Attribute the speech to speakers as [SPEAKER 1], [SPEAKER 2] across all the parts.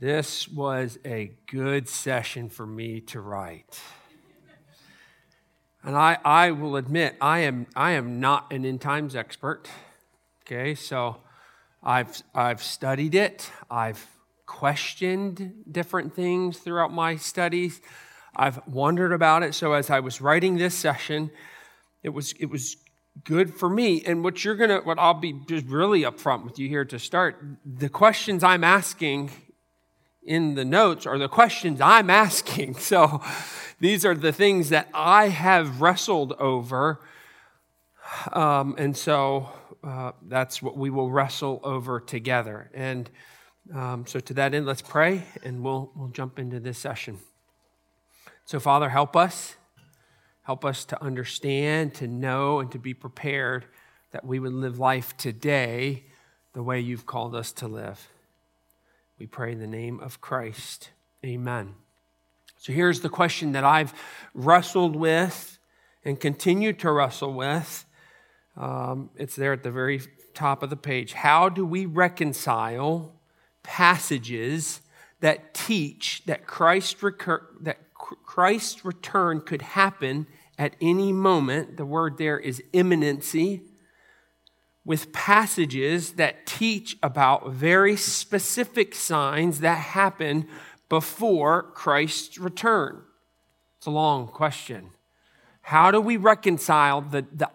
[SPEAKER 1] This was a good session for me to write. And I, I will admit, I am, I am not an end times expert. Okay, so I've, I've studied it, I've questioned different things throughout my studies, I've wondered about it. So as I was writing this session, it was, it was good for me. And what you're gonna, what I'll be just really upfront with you here to start, the questions I'm asking in the notes are the questions I'm asking. So these are the things that I have wrestled over. Um, and so uh, that's what we will wrestle over together. And um, so to that end, let's pray and we'll, we'll jump into this session. So, Father, help us. Help us to understand, to know, and to be prepared that we would live life today the way you've called us to live. We pray in the name of Christ. Amen. So here's the question that I've wrestled with and continue to wrestle with. Um, it's there at the very top of the page. How do we reconcile passages that teach that Christ recur- that Christ's return could happen at any moment? The word there is imminency with passages that teach about very specific signs that happen before Christ's return? It's a long question. How do we reconcile the, the,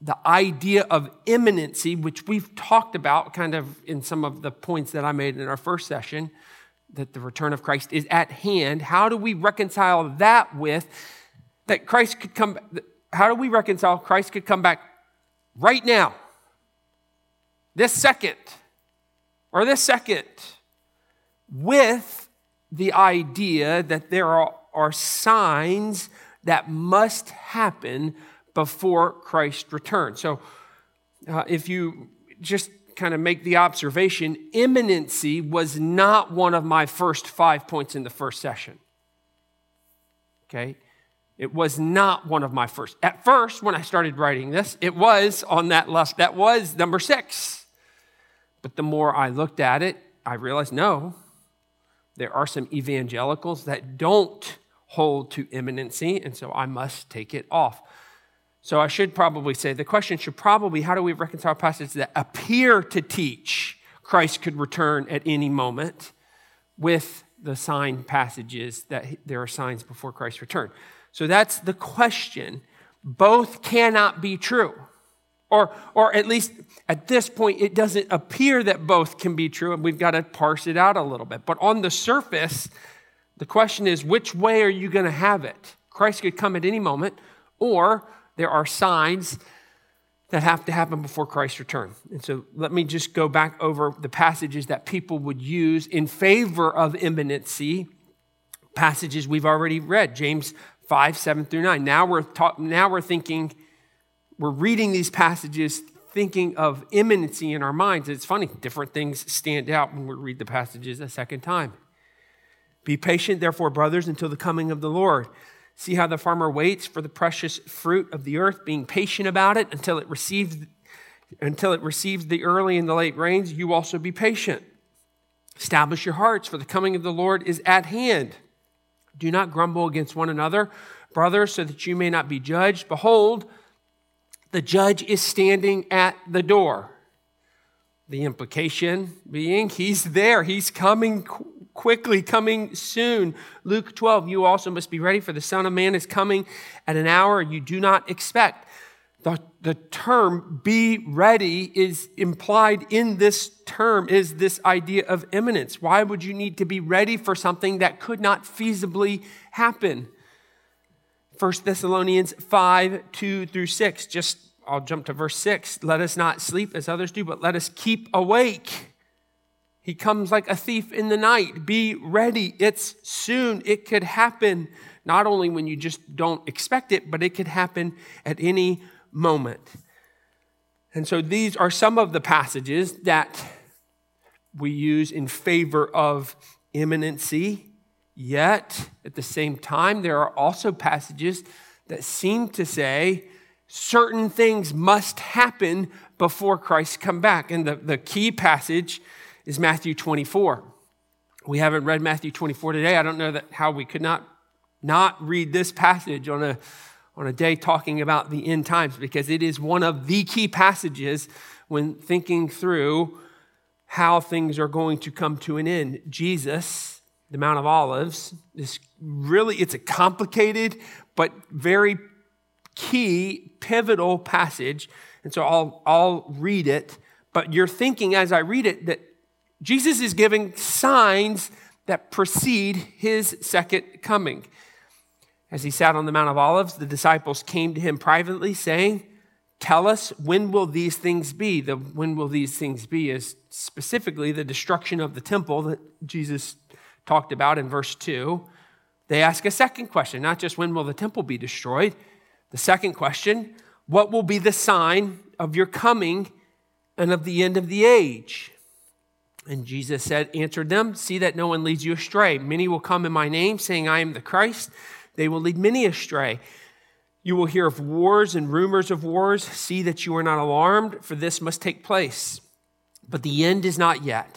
[SPEAKER 1] the idea of imminency, which we've talked about kind of in some of the points that I made in our first session, that the return of Christ is at hand? How do we reconcile that with that Christ could come? How do we reconcile Christ could come back right now? This second or this second with the idea that there are, are signs that must happen before Christ returns. So, uh, if you just kind of make the observation, imminency was not one of my first five points in the first session. Okay? It was not one of my first. At first, when I started writing this, it was on that list. That was number six. But the more I looked at it, I realized no, there are some evangelicals that don't hold to imminency, and so I must take it off. So I should probably say the question should probably how do we reconcile passages that appear to teach Christ could return at any moment with the sign passages that there are signs before Christ's return? So that's the question. Both cannot be true. Or, or at least at this point, it doesn't appear that both can be true, and we've got to parse it out a little bit. But on the surface, the question is which way are you going to have it? Christ could come at any moment, or there are signs that have to happen before Christ's return. And so let me just go back over the passages that people would use in favor of imminency, passages we've already read, James 5, 7 through 9. Now we're, ta- now we're thinking we're reading these passages thinking of imminency in our minds. It's funny, different things stand out when we read the passages a second time. Be patient, therefore, brothers, until the coming of the Lord. See how the farmer waits for the precious fruit of the earth, being patient about it until it receives until it receives the early and the late rains. You also be patient. Establish your hearts, for the coming of the Lord is at hand. Do not grumble against one another, brothers, so that you may not be judged. Behold, the judge is standing at the door. The implication being he's there, he's coming quickly, coming soon. Luke 12, you also must be ready, for the Son of Man is coming at an hour you do not expect. The, the term be ready is implied in this term, is this idea of imminence. Why would you need to be ready for something that could not feasibly happen? 1 Thessalonians 5 2 through 6. Just, I'll jump to verse 6. Let us not sleep as others do, but let us keep awake. He comes like a thief in the night. Be ready. It's soon. It could happen not only when you just don't expect it, but it could happen at any moment. And so these are some of the passages that we use in favor of imminency Yet, at the same time, there are also passages that seem to say certain things must happen before Christ come back. And the, the key passage is Matthew 24, we haven't read Matthew 24 today. I don't know that how we could not not read this passage on a on a day talking about the end times because it is one of the key passages when thinking through how things are going to come to an end. Jesus, the Mount of Olives, is really it's a complicated but very key pivotal passage. And so I'll I'll read it, but you're thinking as I read it that Jesus is giving signs that precede his second coming. As he sat on the Mount of Olives, the disciples came to him privately, saying, Tell us, when will these things be? The when will these things be is specifically the destruction of the temple that Jesus talked about in verse 2. They ask a second question, not just when will the temple be destroyed? The second question, what will be the sign of your coming and of the end of the age? And Jesus said, answered them, See that no one leads you astray. Many will come in my name, saying, I am the Christ. They will lead many astray. You will hear of wars and rumors of wars. See that you are not alarmed, for this must take place. But the end is not yet.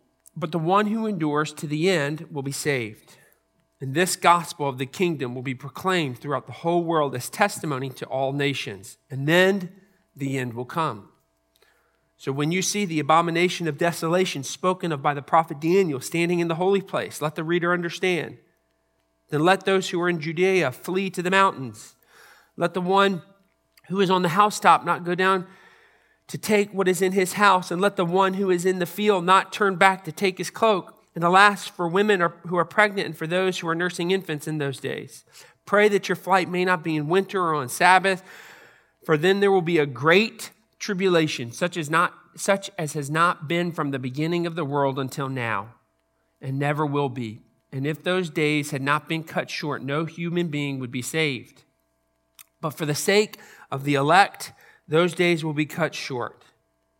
[SPEAKER 1] But the one who endures to the end will be saved. And this gospel of the kingdom will be proclaimed throughout the whole world as testimony to all nations. And then the end will come. So when you see the abomination of desolation spoken of by the prophet Daniel standing in the holy place, let the reader understand. Then let those who are in Judea flee to the mountains. Let the one who is on the housetop not go down to take what is in his house, and let the one who is in the field not turn back to take his cloak. And alas, for women who are pregnant and for those who are nursing infants in those days. Pray that your flight may not be in winter or on Sabbath, for then there will be a great tribulation, such as, not, such as has not been from the beginning of the world until now, and never will be. And if those days had not been cut short, no human being would be saved. But for the sake of the elect, those days will be cut short.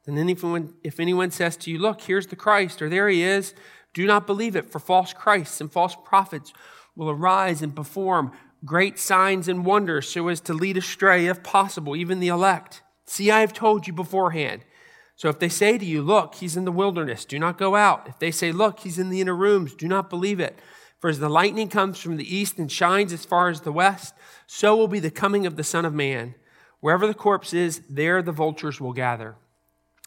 [SPEAKER 1] And then if anyone, if anyone says to you, Look, here's the Christ, or there he is, do not believe it, for false Christs and false prophets will arise and perform great signs and wonders so as to lead astray, if possible, even the elect. See, I have told you beforehand. So if they say to you, Look, he's in the wilderness, do not go out. If they say, Look, he's in the inner rooms, do not believe it. For as the lightning comes from the east and shines as far as the west, so will be the coming of the Son of Man. Wherever the corpse is, there the vultures will gather.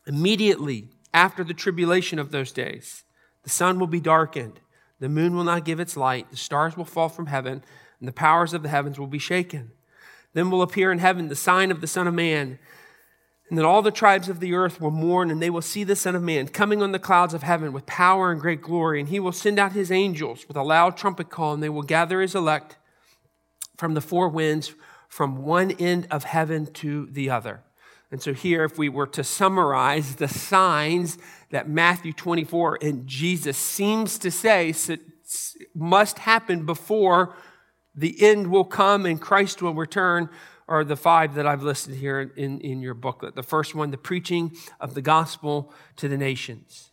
[SPEAKER 1] Immediately after the tribulation of those days, the sun will be darkened, the moon will not give its light, the stars will fall from heaven, and the powers of the heavens will be shaken. Then will appear in heaven the sign of the Son of Man. And then all the tribes of the earth will mourn, and they will see the Son of Man coming on the clouds of heaven with power and great glory. And he will send out his angels with a loud trumpet call, and they will gather his elect from the four winds, from one end of heaven to the other. And so, here, if we were to summarize the signs that Matthew 24 and Jesus seems to say must happen before the end will come and Christ will return, are the five that I've listed here in, in your booklet. The first one, the preaching of the gospel to the nations.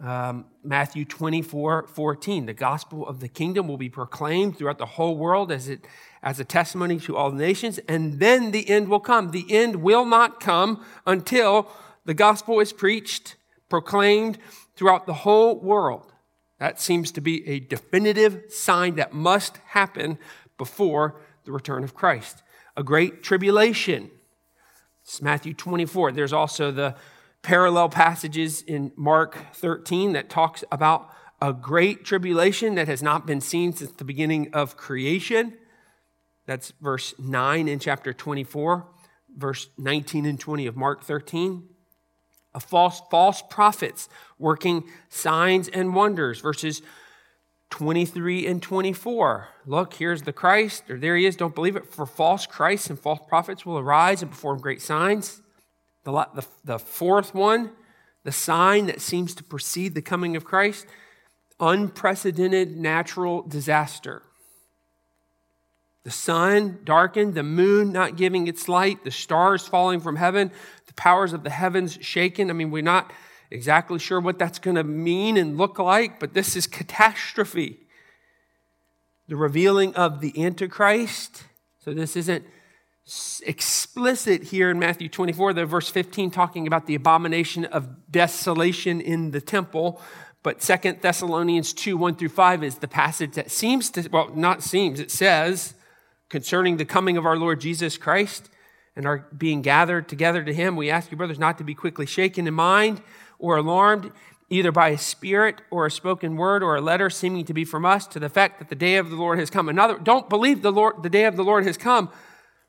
[SPEAKER 1] Um, Matthew 24, 14. The gospel of the kingdom will be proclaimed throughout the whole world as, it, as a testimony to all the nations, and then the end will come. The end will not come until the gospel is preached, proclaimed throughout the whole world. That seems to be a definitive sign that must happen before the return of Christ a great tribulation. It's Matthew 24. There's also the parallel passages in Mark 13 that talks about a great tribulation that has not been seen since the beginning of creation. That's verse 9 in chapter 24, verse 19 and 20 of Mark 13. A false false prophets working signs and wonders, verses 23 and 24. Look, here's the Christ, or there he is, don't believe it. For false Christs and false prophets will arise and perform great signs. The, the, the fourth one, the sign that seems to precede the coming of Christ, unprecedented natural disaster. The sun darkened, the moon not giving its light, the stars falling from heaven, the powers of the heavens shaken. I mean, we're not exactly sure what that's going to mean and look like, but this is catastrophe. The revealing of the Antichrist. So this isn't explicit here in Matthew 24, the verse 15 talking about the abomination of desolation in the temple. But Second Thessalonians 2, 1 through 5 is the passage that seems to, well, not seems, it says, concerning the coming of our Lord Jesus Christ and our being gathered together to him, we ask you, brothers, not to be quickly shaken in mind or alarmed, either by a spirit or a spoken word or a letter seeming to be from us to the fact that the day of the Lord has come. Another, don't believe the Lord, the day of the Lord has come.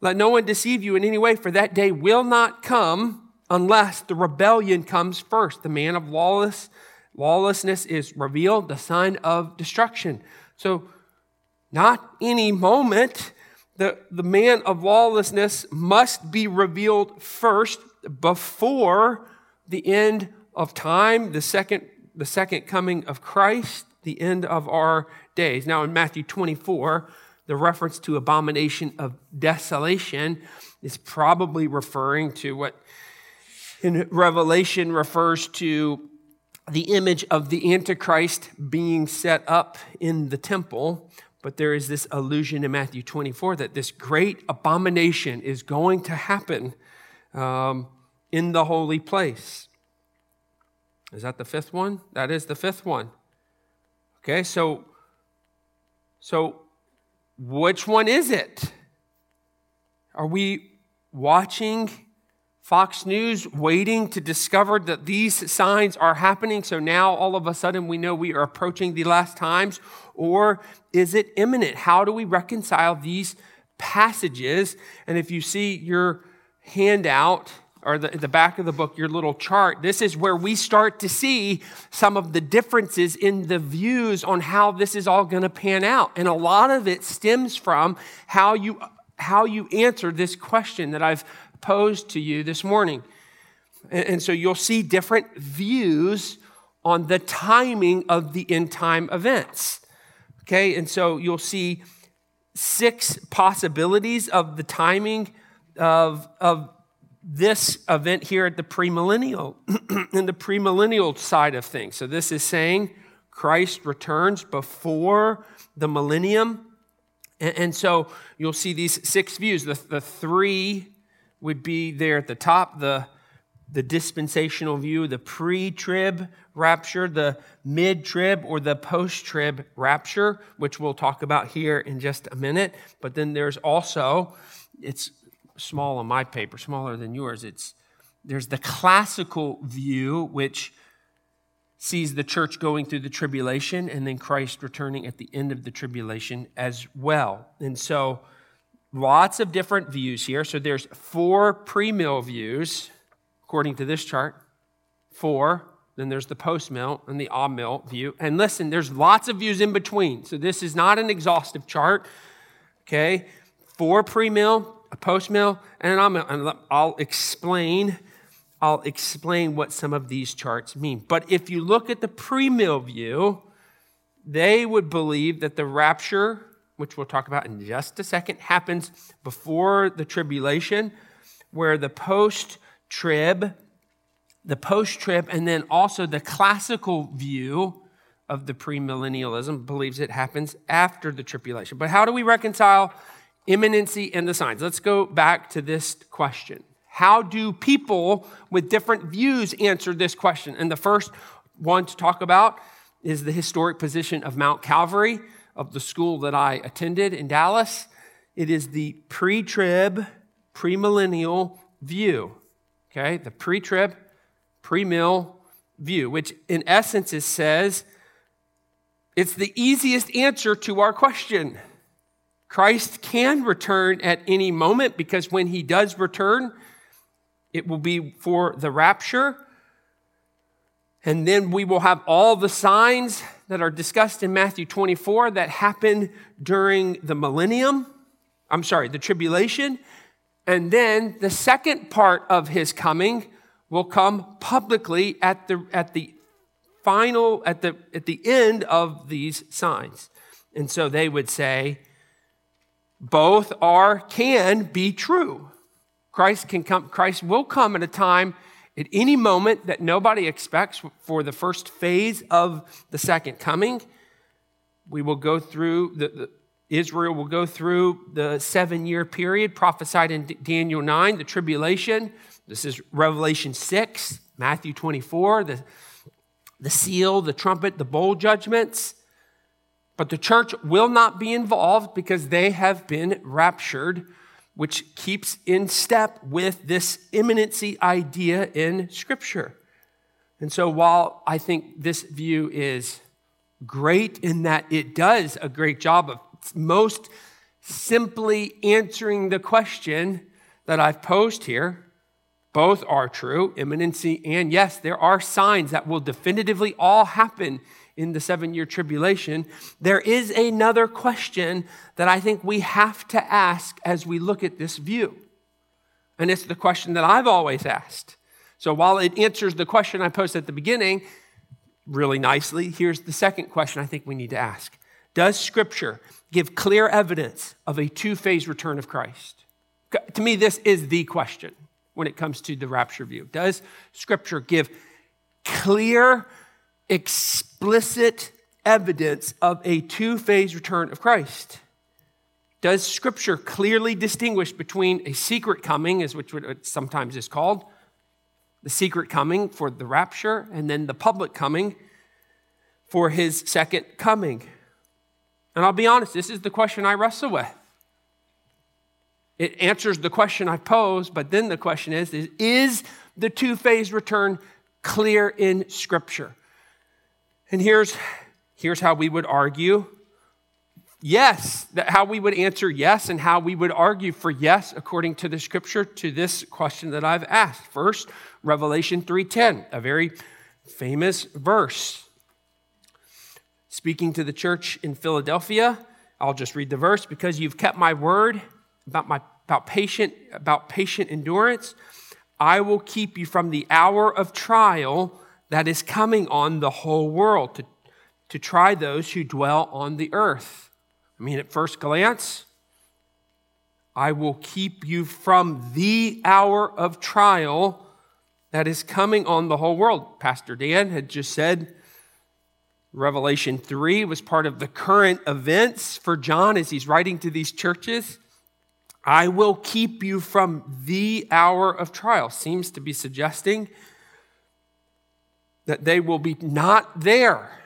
[SPEAKER 1] Let no one deceive you in any way, for that day will not come unless the rebellion comes first. The man of lawless, lawlessness is revealed, the sign of destruction. So, not any moment the, the man of lawlessness must be revealed first before the end of time, the second, the second coming of Christ, the end of our days. Now, in Matthew 24, the reference to abomination of desolation is probably referring to what in Revelation refers to the image of the Antichrist being set up in the temple. But there is this allusion in Matthew 24 that this great abomination is going to happen um, in the holy place. Is that the fifth one? That is the fifth one. Okay, so so which one is it? Are we watching Fox News waiting to discover that these signs are happening. So now all of a sudden we know we are approaching the last times. Or is it imminent? How do we reconcile these passages? And if you see your handout or the, the back of the book, your little chart, this is where we start to see some of the differences in the views on how this is all going to pan out. And a lot of it stems from how you how you answer this question that I've posed to you this morning. And so you'll see different views on the timing of the end time events. Okay, and so you'll see six possibilities of the timing of, of this event here at the premillennial, in the premillennial side of things. So this is saying Christ returns before the millennium. And, so you'll see these six views. The, the three would be there at the top the, the dispensational view, the pre trib rapture, the mid trib, or the post trib rapture, which we'll talk about here in just a minute. But then there's also, it's small on my paper, smaller than yours. It's there's the classical view, which sees the church going through the tribulation and then Christ returning at the end of the tribulation as well. And so Lots of different views here. So there's four pre-mill views, according to this chart. Four. Then there's the post-mill and the a-mill view. And listen, there's lots of views in between. So this is not an exhaustive chart. Okay? Four pre-mill, a post-mill, and an I'll explain I'll explain what some of these charts mean. But if you look at the pre-mill view, they would believe that the rapture which we'll talk about in just a second, happens before the tribulation, where the post trib, the post trib, and then also the classical view of the premillennialism believes it happens after the tribulation. But how do we reconcile imminency and the signs? Let's go back to this question. How do people with different views answer this question? And the first one to talk about is the historic position of Mount Calvary of the school that I attended in Dallas. It is the pre trib, premillennial view. Okay, the pre trib, pre-mill view, which in essence it says it's the easiest answer to our question. Christ can return at any moment because when he does return, it will be for the rapture. And then we will have all the signs that are discussed in Matthew 24 that happen during the millennium. I'm sorry, the tribulation. And then the second part of his coming will come publicly at the, at the final, at the, at the end of these signs. And so they would say, both are, can be true. Christ can come, Christ will come at a time at any moment that nobody expects for the first phase of the second coming. We will go through, the, the Israel will go through the seven year period prophesied in Daniel 9, the tribulation. This is Revelation 6, Matthew 24, the, the seal, the trumpet, the bowl judgments. But the church will not be involved because they have been raptured which keeps in step with this imminency idea in Scripture. And so, while I think this view is great in that it does a great job of most simply answering the question that I've posed here, both are true, imminency, and yes, there are signs that will definitively all happen in the seven year tribulation, there is another question that I think we have to ask as we look at this view. And it's the question that I've always asked. So while it answers the question I posed at the beginning really nicely, here's the second question I think we need to ask Does Scripture give clear evidence of a two phase return of Christ? To me, this is the question when it comes to the rapture view. Does Scripture give clear explicit evidence of a two phase return of Christ? Does Scripture clearly distinguish between a secret coming, as which it sometimes is called, the secret coming for the rapture, and then the public coming for his second coming? And I'll be honest, this is the question I wrestle with. It answers the question I pose, but then the question is, is, is the two phase return clear in Scripture? And here's, here's how we would argue yes, how we would answer yes, and how we would argue for yes according to the scripture to this question that I've asked. First, Revelation 3:10, a very famous verse. Speaking to the church in Philadelphia, I'll just read the verse because you've kept my word about my about patient about patient endurance, I will keep you from the hour of trial that is coming on the whole world to, to try those who dwell on the earth. I mean, at first glance, I will keep you from the hour of trial that is coming on the whole world. Pastor Dan had just said Revelation 3 was part of the current events for John as he's writing to these churches. I will keep you from the hour of trial. Seems to be suggesting that they will be not there,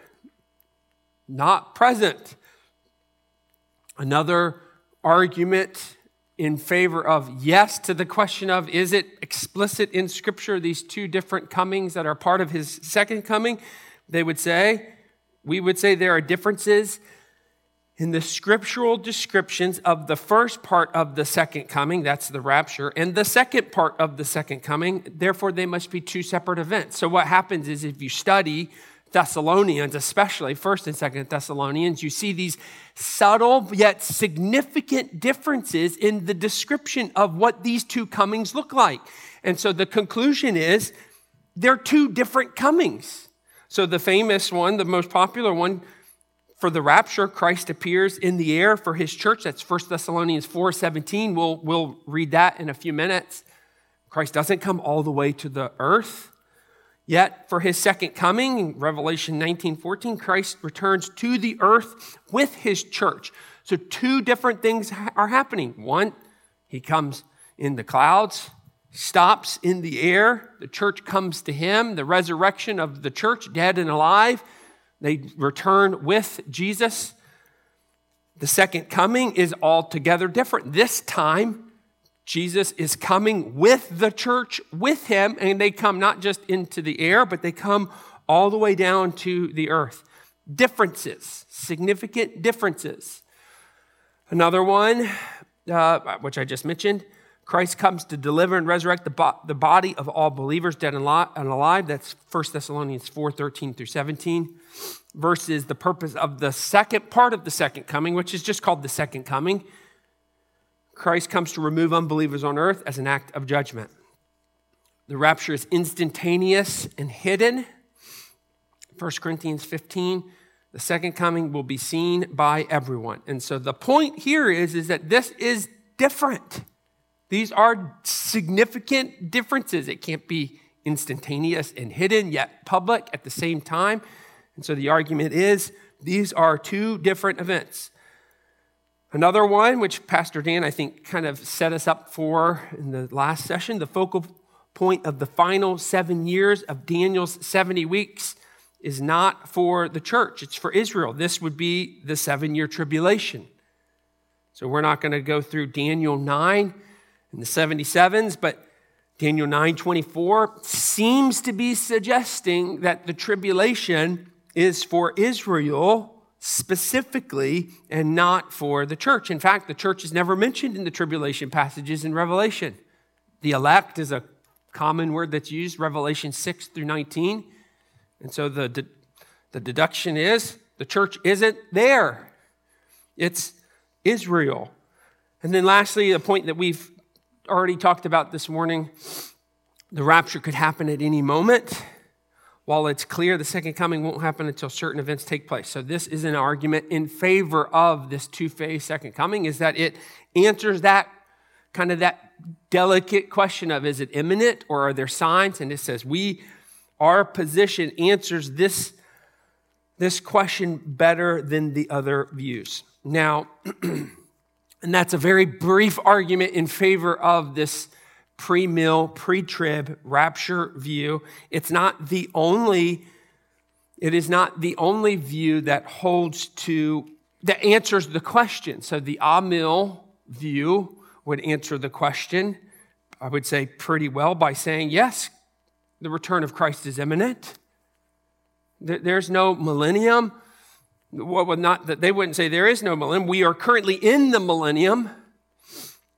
[SPEAKER 1] not present. Another argument in favor of yes to the question of is it explicit in Scripture, these two different comings that are part of his second coming? They would say, we would say there are differences in the scriptural descriptions of the first part of the second coming, that's the rapture, and the second part of the second coming, therefore they must be two separate events. So what happens is if you study Thessalonians, especially first and second Thessalonians, you see these subtle yet significant differences in the description of what these two comings look like. And so the conclusion is they're two different comings. So the famous one, the most popular one, for the rapture, Christ appears in the air for his church. That's 1 Thessalonians 4 17. We'll, we'll read that in a few minutes. Christ doesn't come all the way to the earth. Yet for his second coming, Revelation 19 14, Christ returns to the earth with his church. So two different things are happening. One, he comes in the clouds, stops in the air. The church comes to him, the resurrection of the church, dead and alive. They return with Jesus. The second coming is altogether different. This time, Jesus is coming with the church with him, and they come not just into the air, but they come all the way down to the earth. Differences, significant differences. Another one, uh, which I just mentioned, Christ comes to deliver and resurrect the, bo- the body of all believers, dead and, li- and alive. That's 1 Thessalonians 4 13 through 17. Versus the purpose of the second part of the second coming, which is just called the second coming. Christ comes to remove unbelievers on earth as an act of judgment. The rapture is instantaneous and hidden. 1 Corinthians 15, the second coming will be seen by everyone. And so the point here is, is that this is different. These are significant differences. It can't be instantaneous and hidden, yet public at the same time. And so the argument is these are two different events. Another one, which Pastor Dan, I think, kind of set us up for in the last session, the focal point of the final seven years of Daniel's 70 weeks is not for the church, it's for Israel. This would be the seven year tribulation. So we're not going to go through Daniel 9 and the 77s, but Daniel 9:24 seems to be suggesting that the tribulation is for Israel specifically and not for the church. In fact, the church is never mentioned in the tribulation passages in Revelation. The elect is a common word that's used, Revelation 6 through 19. And so the, de- the deduction is the church isn't there, it's Israel. And then lastly, the point that we've already talked about this morning the rapture could happen at any moment. While it's clear the second coming won't happen until certain events take place. So this is an argument in favor of this two-phase second coming is that it answers that kind of that delicate question of is it imminent or are there signs and it says we our position answers this this question better than the other views. Now, and that's a very brief argument in favor of this pre mill, pre trib rapture view. It's not the only, it is not the only view that holds to, that answers the question. So the Amill view would answer the question, I would say pretty well by saying, yes, the return of Christ is imminent. There's no millennium. What would not that they wouldn't say there is no millennium. We are currently in the millennium.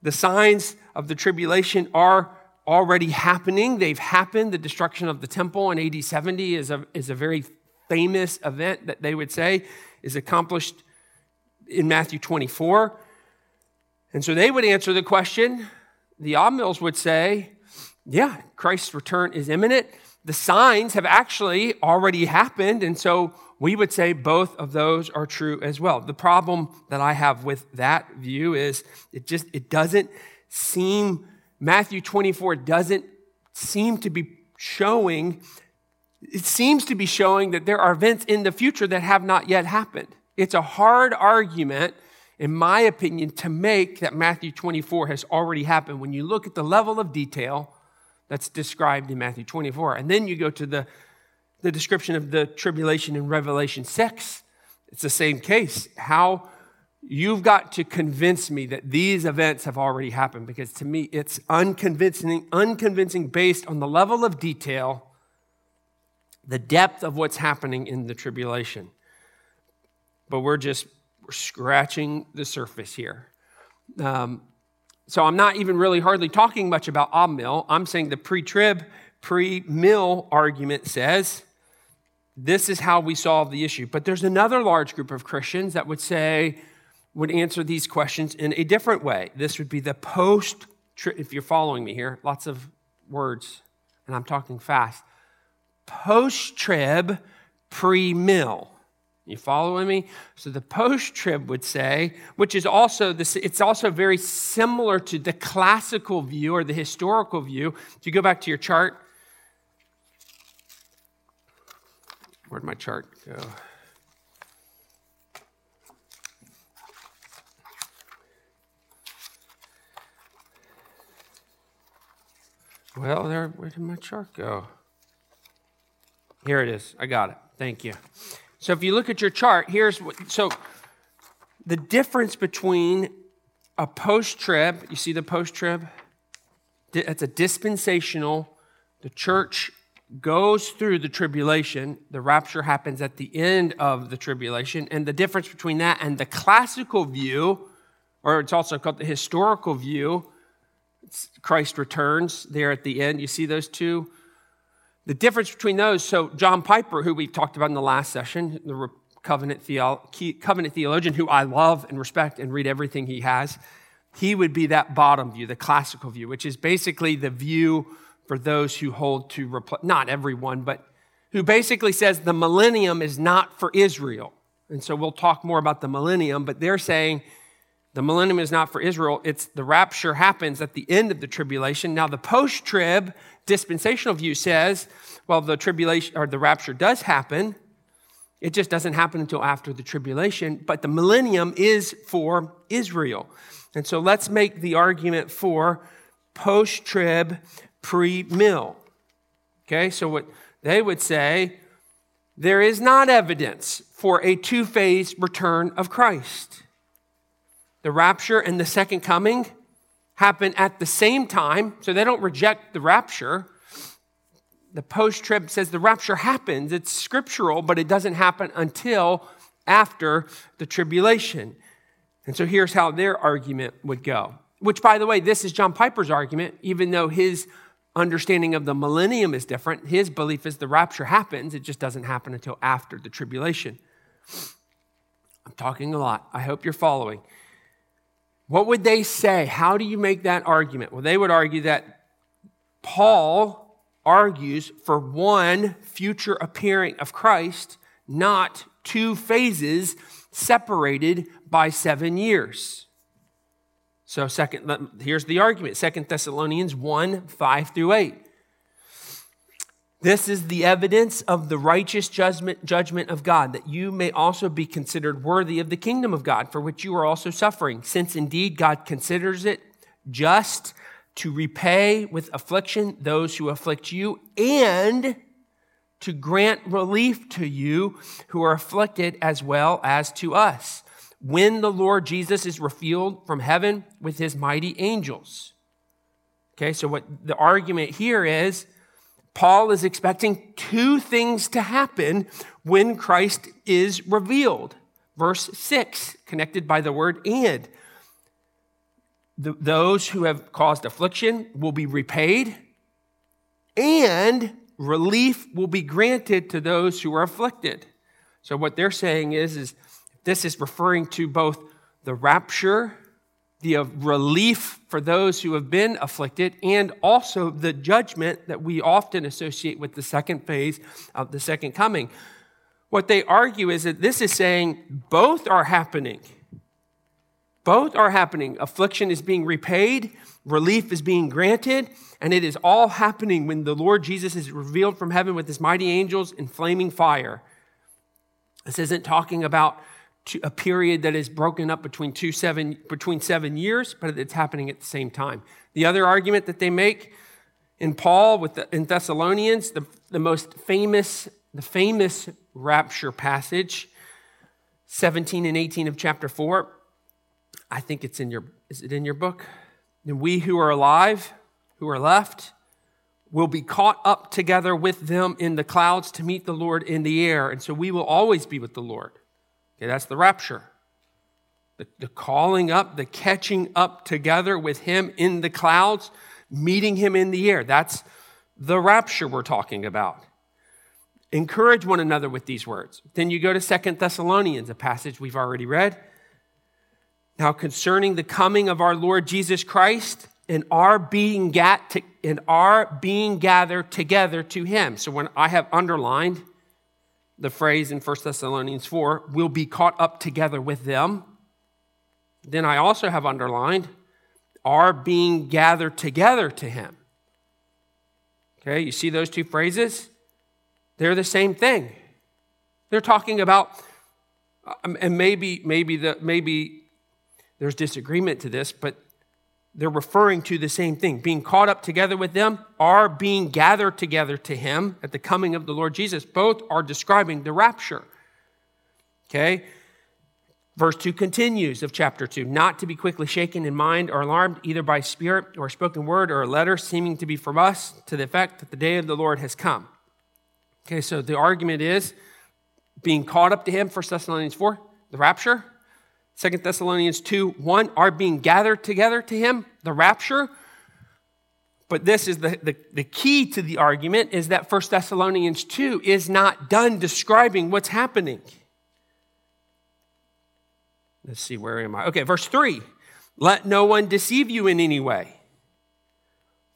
[SPEAKER 1] The signs of the tribulation are already happening. They've happened. The destruction of the temple in AD 70 is a, is a very famous event that they would say is accomplished in Matthew 24. And so they would answer the question. The Amills would say, yeah, Christ's return is imminent. The signs have actually already happened. And so we would say both of those are true as well. The problem that I have with that view is it just, it doesn't seem, Matthew 24 doesn't seem to be showing, it seems to be showing that there are events in the future that have not yet happened. It's a hard argument, in my opinion, to make that Matthew 24 has already happened when you look at the level of detail that's described in Matthew 24. And then you go to the, the description of the tribulation in Revelation 6. It's the same case. How You've got to convince me that these events have already happened because to me it's unconvincing, unconvincing based on the level of detail, the depth of what's happening in the tribulation. But we're just we're scratching the surface here. Um, so I'm not even really hardly talking much about Amill. I'm saying the pre-trib, pre-mill argument says this is how we solve the issue. But there's another large group of Christians that would say would answer these questions in a different way. This would be the post, trib, if you're following me here, lots of words, and I'm talking fast. Post trib, pre mill. You following me? So the post trib would say, which is also this, it's also very similar to the classical view or the historical view. If you go back to your chart, where'd my chart go? Well, there, where did my chart go? Here it is. I got it. Thank you. So if you look at your chart, here's what, so the difference between a post trib, you see the post trib? It's a dispensational. The church goes through the tribulation. The rapture happens at the end of the tribulation. And the difference between that and the classical view, or it's also called the historical view, Christ returns there at the end. You see those two? The difference between those, so John Piper, who we talked about in the last session, the covenant, theo- covenant theologian who I love and respect and read everything he has, he would be that bottom view, the classical view, which is basically the view for those who hold to, repl- not everyone, but who basically says the millennium is not for Israel. And so we'll talk more about the millennium, but they're saying the millennium is not for Israel. It's the rapture happens at the end of the tribulation. Now, the post trib dispensational view says, well, the tribulation or the rapture does happen. It just doesn't happen until after the tribulation, but the millennium is for Israel. And so let's make the argument for post trib, pre mill. Okay, so what they would say, there is not evidence for a two phase return of Christ. The rapture and the second coming happen at the same time, so they don't reject the rapture. The post trib says the rapture happens. It's scriptural, but it doesn't happen until after the tribulation. And so here's how their argument would go. Which, by the way, this is John Piper's argument, even though his understanding of the millennium is different. His belief is the rapture happens, it just doesn't happen until after the tribulation. I'm talking a lot. I hope you're following. What would they say? How do you make that argument? Well, they would argue that Paul argues for one future appearing of Christ, not two phases separated by seven years. So, second, here's the argument Second Thessalonians 1 5 through 8. This is the evidence of the righteous judgment, judgment of God, that you may also be considered worthy of the kingdom of God, for which you are also suffering, since indeed God considers it just to repay with affliction those who afflict you, and to grant relief to you who are afflicted as well as to us, when the Lord Jesus is revealed from heaven with his mighty angels. Okay, so what the argument here is Paul is expecting two things to happen when Christ is revealed. Verse 6, connected by the word and. The, those who have caused affliction will be repaid, and relief will be granted to those who are afflicted. So, what they're saying is, is this is referring to both the rapture the uh, relief for those who have been afflicted, and also the judgment that we often associate with the second phase of the second coming. What they argue is that this is saying both are happening. Both are happening. Affliction is being repaid, relief is being granted, and it is all happening when the Lord Jesus is revealed from heaven with his mighty angels in flaming fire. This isn't talking about a period that is broken up between two seven between seven years, but it's happening at the same time. The other argument that they make in Paul with the, in Thessalonians, the, the most famous the famous rapture passage, 17 and 18 of chapter 4. I think it's in your is it in your book? And we who are alive, who are left, will be caught up together with them in the clouds to meet the Lord in the air. And so we will always be with the Lord. Okay, that's the rapture. The, the calling up, the catching up together with Him in the clouds, meeting Him in the air. That's the rapture we're talking about. Encourage one another with these words. Then you go to Second Thessalonians, a passage we've already read. Now, concerning the coming of our Lord Jesus Christ and our being, gat to, and our being gathered together to Him. So, when I have underlined the phrase in 1 Thessalonians 4, will be caught up together with them. Then I also have underlined, are being gathered together to him. Okay, you see those two phrases? They're the same thing. They're talking about, um, and maybe, maybe, the, maybe there's disagreement to this, but they're referring to the same thing. Being caught up together with them are being gathered together to him at the coming of the Lord Jesus. Both are describing the rapture. Okay? Verse 2 continues of chapter 2 not to be quickly shaken in mind or alarmed either by spirit or spoken word or a letter seeming to be from us to the effect that the day of the Lord has come. Okay, so the argument is being caught up to him, 1 Thessalonians 4, the rapture. Second Thessalonians 2 1 are being gathered together to him, the rapture. But this is the, the, the key to the argument is that First Thessalonians 2 is not done describing what's happening. Let's see, where am I? Okay, verse 3 Let no one deceive you in any way.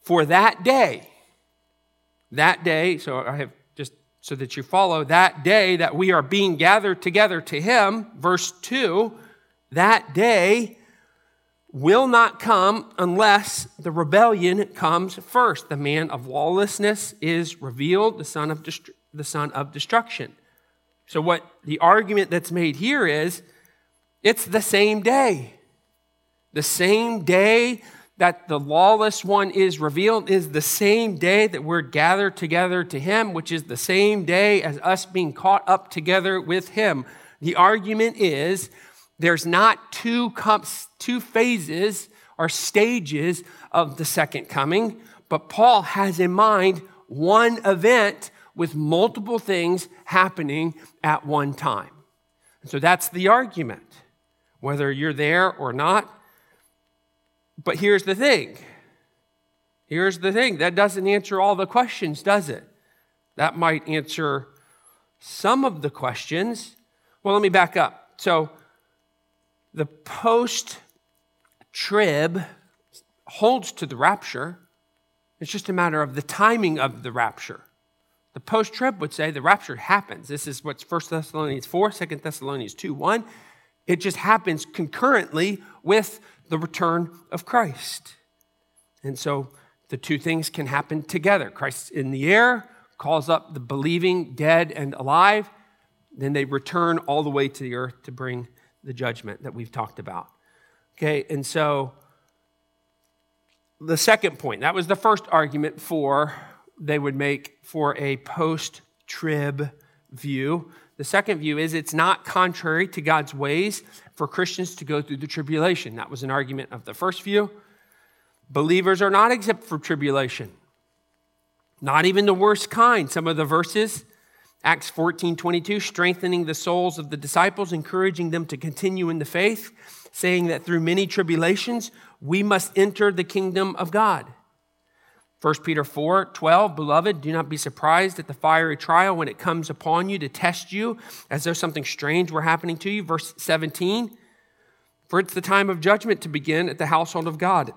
[SPEAKER 1] For that day, that day, so I have just so that you follow that day that we are being gathered together to him, verse 2, that day will not come unless the rebellion comes first. The man of lawlessness is revealed, the son of, dest- the son of destruction. So, what the argument that's made here is it's the same day. The same day that the lawless one is revealed is the same day that we're gathered together to him, which is the same day as us being caught up together with him. The argument is there's not two, two phases or stages of the second coming, but Paul has in mind one event with multiple things happening at one time. So that's the argument. Whether you're there or not, but here's the thing. Here's the thing. That doesn't answer all the questions, does it? That might answer some of the questions. Well, let me back up. So, the post trib holds to the rapture. It's just a matter of the timing of the rapture. The post trib would say the rapture happens. This is what's 1 Thessalonians 4, 2 Thessalonians 2 1. It just happens concurrently with the return of Christ. And so the two things can happen together. Christ in the air calls up the believing dead and alive. Then they return all the way to the earth to bring the judgment that we've talked about. Okay, and so the second point, that was the first argument for they would make for a post trib view. The second view is it's not contrary to God's ways for Christians to go through the tribulation. That was an argument of the first view. Believers are not exempt from tribulation, not even the worst kind. Some of the verses, Acts 14 22, strengthening the souls of the disciples, encouraging them to continue in the faith, saying that through many tribulations we must enter the kingdom of God. 1 Peter 4 12, beloved, do not be surprised at the fiery trial when it comes upon you to test you as though something strange were happening to you. Verse 17, for it's the time of judgment to begin at the household of God.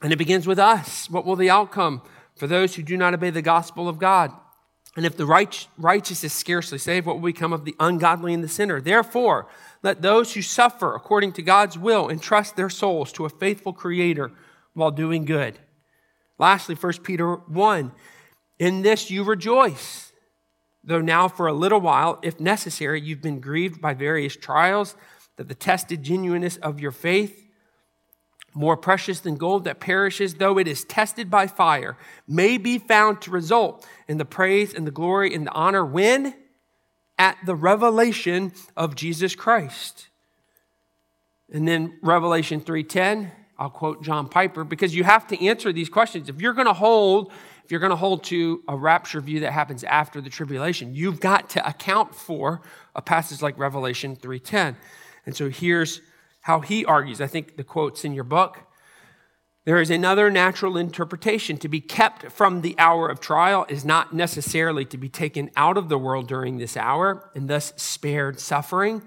[SPEAKER 1] And it begins with us. What will the outcome for those who do not obey the gospel of God? And if the righteous is scarcely saved, what will become of the ungodly and the sinner? Therefore, let those who suffer according to God's will entrust their souls to a faithful Creator while doing good. Lastly, 1 Peter 1 In this you rejoice, though now for a little while, if necessary, you've been grieved by various trials, that the tested genuineness of your faith, more precious than gold that perishes, though it is tested by fire, may be found to result in the praise and the glory and the honor when? At the revelation of Jesus Christ. And then Revelation 3:10 I'll quote John Piper because you have to answer these questions. If you're going to hold, if you're to hold to a rapture view that happens after the tribulation, you've got to account for a passage like Revelation 3:10. And so here's how he argues. I think the quote's in your book. There is another natural interpretation. To be kept from the hour of trial is not necessarily to be taken out of the world during this hour and thus spared suffering,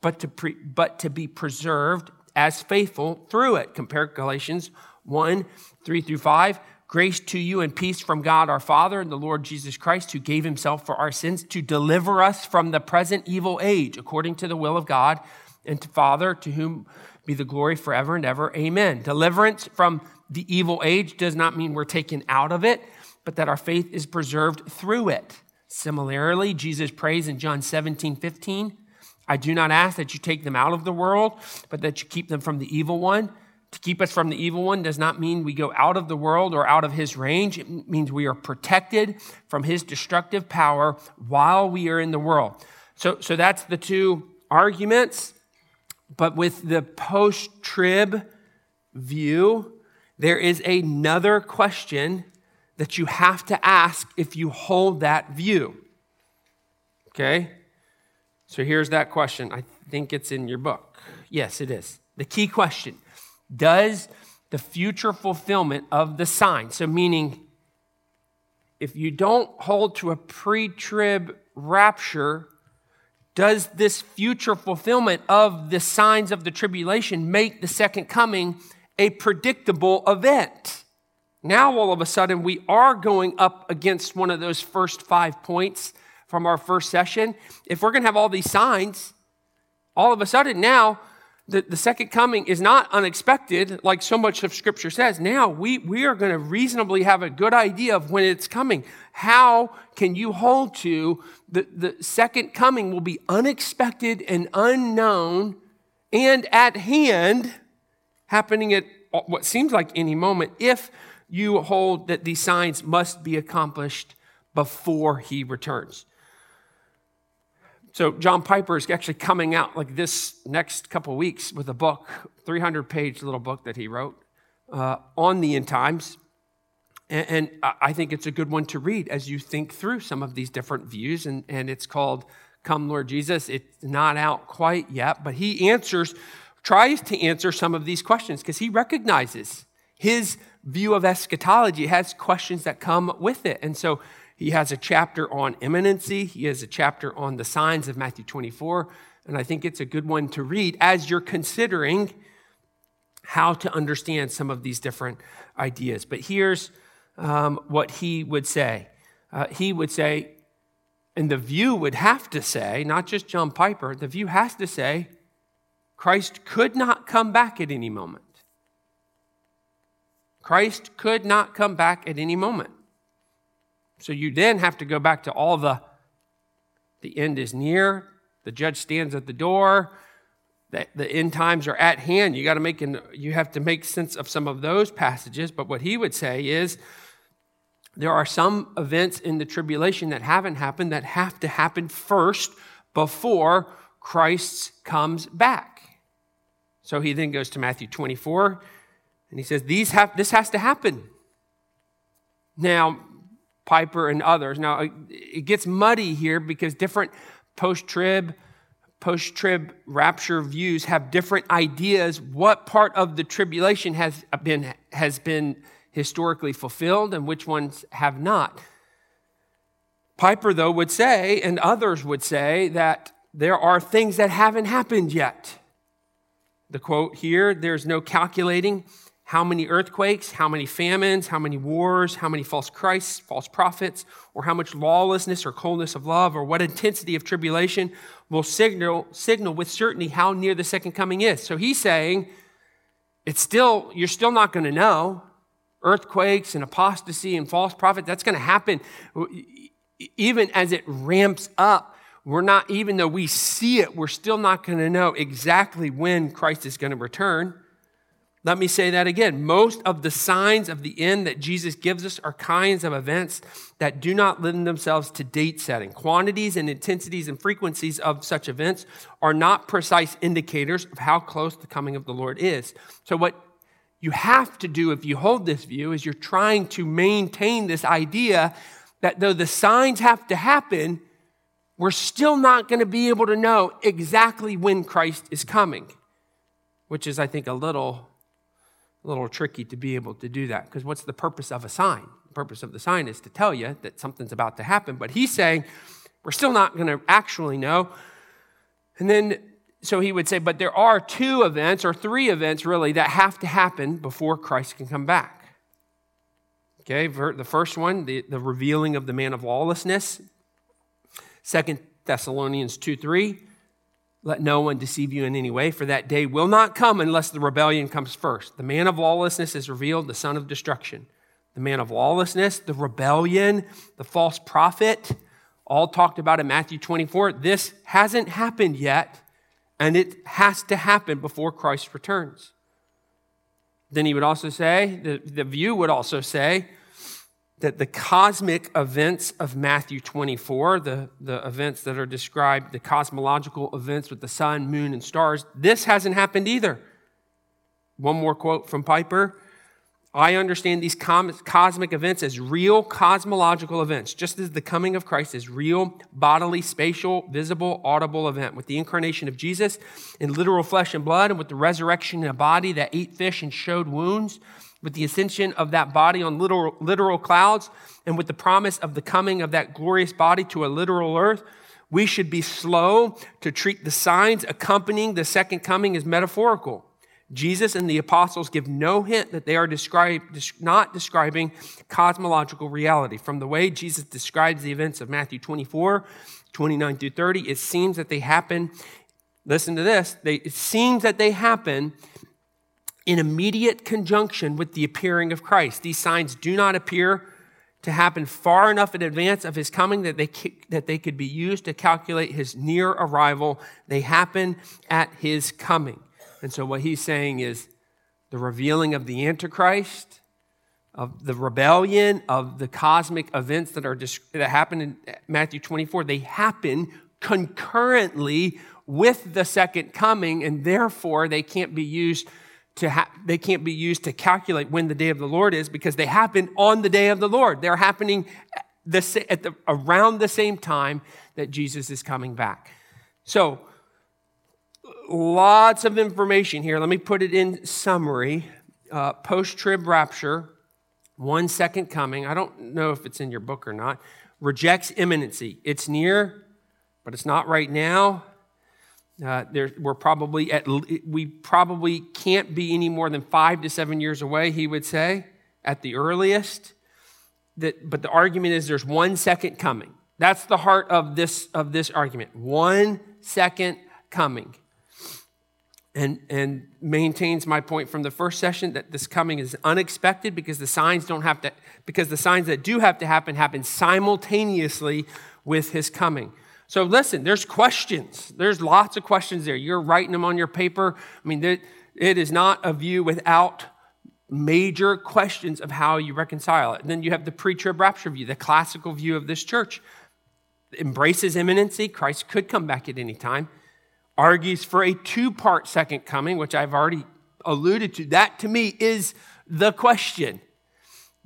[SPEAKER 1] but to, pre- but to be preserved as faithful through it. Compare Galatians 1 3 through 5. Grace to you and peace from God our Father and the Lord Jesus Christ, who gave himself for our sins to deliver us from the present evil age, according to the will of God, and to Father, to whom be the glory forever and ever. Amen. Deliverance from the evil age does not mean we're taken out of it, but that our faith is preserved through it. Similarly, Jesus prays in John 17 15. I do not ask that you take them out of the world, but that you keep them from the evil one. To keep us from the evil one does not mean we go out of the world or out of his range. It means we are protected from his destructive power while we are in the world. So, so that's the two arguments. But with the post trib view, there is another question that you have to ask if you hold that view. Okay? So here's that question. I think it's in your book. Yes, it is. The key question Does the future fulfillment of the sign, so meaning if you don't hold to a pre trib rapture, does this future fulfillment of the signs of the tribulation make the second coming a predictable event? Now, all of a sudden, we are going up against one of those first five points from our first session. If we're going to have all these signs, all of a sudden now, the, the second coming is not unexpected, like so much of Scripture says. Now we, we are going to reasonably have a good idea of when it's coming. How can you hold to the, the second coming will be unexpected and unknown and at hand, happening at what seems like any moment, if you hold that these signs must be accomplished before he returns. So John Piper is actually coming out like this next couple weeks with a book, 300 page little book that he wrote uh, on the end times. And, and, I think it's a good one to read as you think through some of these different views. And, and it's called Come Lord Jesus. It's not out quite yet, but he answers, tries to answer some of these questions because he recognizes his view of eschatology has questions that come with it. And so he has a chapter on imminency, he has a chapter on the signs of Matthew 24, and I think it's a good one to read as you're considering how to understand some of these different ideas. But here's um, what he would say uh, He would say, and the view would have to say, not just John Piper, the view has to say, Christ could not come back at any moment. Christ could not come back at any moment. So you then have to go back to all the the end is near, the judge stands at the door, the, the end times are at hand. You got to make an, you have to make sense of some of those passages. But what he would say is there are some events in the tribulation that haven't happened that have to happen first before Christ comes back. So he then goes to Matthew 24 and he says, These have, This has to happen. Now, Piper and others. Now, it gets muddy here because different post trib, post trib rapture views have different ideas what part of the tribulation has been, has been historically fulfilled and which ones have not. Piper, though, would say, and others would say, that there are things that haven't happened yet. The quote here there's no calculating how many earthquakes, how many famines, how many wars, how many false Christs, false prophets, or how much lawlessness or coldness of love, or what intensity of tribulation will signal, signal with certainty how near the second coming is. So he's saying, it's still, you're still not going to know. Earthquakes and apostasy and false prophet, that's going to happen even as it ramps up. We're not, even though we see it, we're still not going to know exactly when Christ is going to return. Let me say that again. Most of the signs of the end that Jesus gives us are kinds of events that do not lend themselves to date setting. Quantities and intensities and frequencies of such events are not precise indicators of how close the coming of the Lord is. So, what you have to do if you hold this view is you're trying to maintain this idea that though the signs have to happen, we're still not going to be able to know exactly when Christ is coming, which is, I think, a little little tricky to be able to do that because what's the purpose of a sign? The purpose of the sign is to tell you that something's about to happen. But he's saying we're still not going to actually know. And then, so he would say, but there are two events or three events really that have to happen before Christ can come back. Okay, the first one, the, the revealing of the man of lawlessness. Second Thessalonians 2 3. Let no one deceive you in any way, for that day will not come unless the rebellion comes first. The man of lawlessness is revealed, the son of destruction. The man of lawlessness, the rebellion, the false prophet, all talked about in Matthew 24. This hasn't happened yet, and it has to happen before Christ returns. Then he would also say, the, the view would also say, that the cosmic events of Matthew 24, the, the events that are described, the cosmological events with the sun, moon, and stars, this hasn't happened either. One more quote from Piper. I understand these cosmic events as real cosmological events, just as the coming of Christ is real, bodily, spatial, visible, audible event. With the incarnation of Jesus in literal flesh and blood, and with the resurrection in a body that ate fish and showed wounds, with the ascension of that body on literal, literal clouds, and with the promise of the coming of that glorious body to a literal earth, we should be slow to treat the signs accompanying the second coming as metaphorical. Jesus and the apostles give no hint that they are describe, not describing cosmological reality. From the way Jesus describes the events of Matthew 24, 29 through 30, it seems that they happen, listen to this, they, it seems that they happen in immediate conjunction with the appearing of Christ. These signs do not appear to happen far enough in advance of his coming that they, that they could be used to calculate his near arrival. They happen at his coming. And so, what he's saying is the revealing of the Antichrist, of the rebellion, of the cosmic events that, are, that happen in Matthew 24, they happen concurrently with the second coming, and therefore they can't be used to ha- they can't be used to calculate when the day of the Lord is because they happen on the day of the Lord. They're happening the, at the, around the same time that Jesus is coming back. So, lots of information here. Let me put it in summary. Uh, Post trib rapture, one second coming. I don't know if it's in your book or not. Rejects imminency. It's near, but it's not right now. Uh, there, we're probably at, we probably can't be any more than five to seven years away, he would say, at the earliest. That, but the argument is there's one second coming. That's the heart of this, of this argument. One second coming. And, and maintains my point from the first session that this coming is unexpected because the signs don't have to, because the signs that do have to happen happen simultaneously with his coming. So listen, there's questions. There's lots of questions there. You're writing them on your paper. I mean, it is not a view without major questions of how you reconcile it. And then you have the pre-trib rapture view, the classical view of this church. Embraces imminency. Christ could come back at any time. Argues for a two-part second coming, which I've already alluded to. That to me is the question.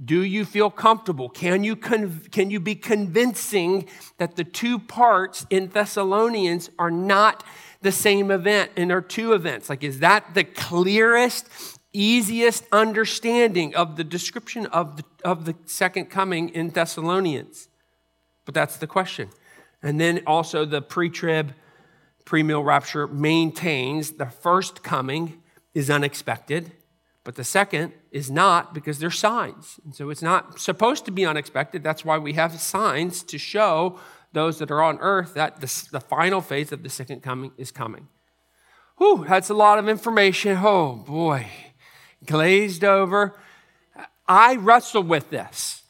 [SPEAKER 1] Do you feel comfortable? Can you, conv- can you be convincing that the two parts in Thessalonians are not the same event and are two events? Like, is that the clearest, easiest understanding of the description of the, of the second coming in Thessalonians? But that's the question. And then also the pre trib, pre mill rapture maintains the first coming is unexpected but the second is not because they're signs. And so it's not supposed to be unexpected. That's why we have signs to show those that are on earth that the, the final phase of the second coming is coming. Whew, that's a lot of information. Oh boy, glazed over. I wrestle with this,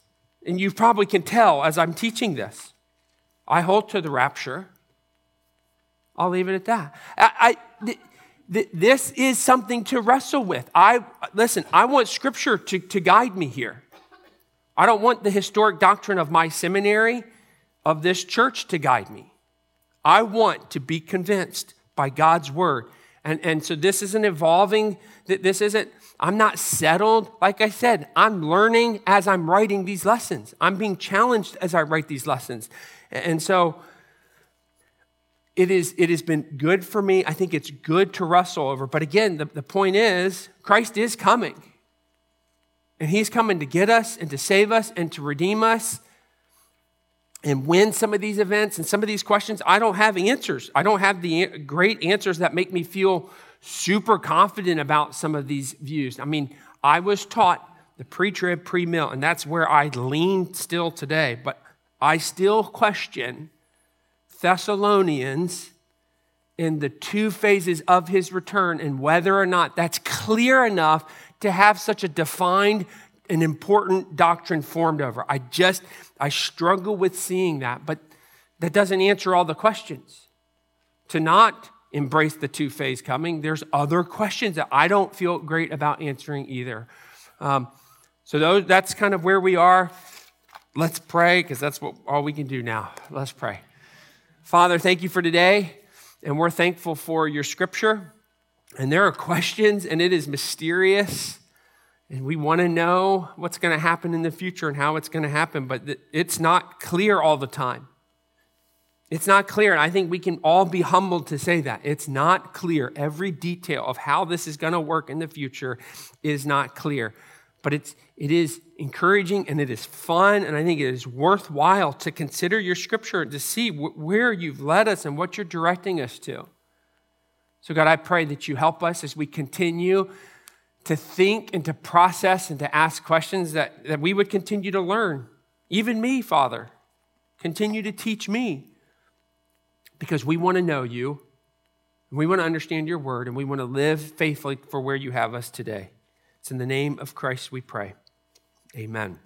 [SPEAKER 1] and you probably can tell as I'm teaching this. I hold to the rapture. I'll leave it at that. I, I this is something to wrestle with. I listen, I want scripture to, to guide me here. I don't want the historic doctrine of my seminary, of this church to guide me. I want to be convinced by God's word. And, and so this isn't evolving, that this isn't, I'm not settled. Like I said, I'm learning as I'm writing these lessons. I'm being challenged as I write these lessons. And so it, is, it has been good for me. I think it's good to wrestle over. But again, the, the point is, Christ is coming. And he's coming to get us and to save us and to redeem us and win some of these events and some of these questions. I don't have answers. I don't have the great answers that make me feel super confident about some of these views. I mean, I was taught the pre trib, pre mill, and that's where I lean still today. But I still question Thessalonians in the two phases of his return and whether or not that's clear enough to have such a defined and important doctrine formed over. I just, I struggle with seeing that, but that doesn't answer all the questions. To not embrace the two phase coming, there's other questions that I don't feel great about answering either. Um, so those, that's kind of where we are. Let's pray because that's what all we can do now. Let's pray. Father, thank you for today, and we're thankful for your scripture. And there are questions, and it is mysterious, and we want to know what's going to happen in the future and how it's going to happen, but it's not clear all the time. It's not clear, and I think we can all be humbled to say that. It's not clear. Every detail of how this is going to work in the future is not clear. But it's, it is encouraging and it is fun, and I think it is worthwhile to consider your scripture and to see where you've led us and what you're directing us to. So, God, I pray that you help us as we continue to think and to process and to ask questions that, that we would continue to learn. Even me, Father, continue to teach me because we want to know you. We want to understand your word and we want to live faithfully for where you have us today. It's in the name of Christ we pray. Amen.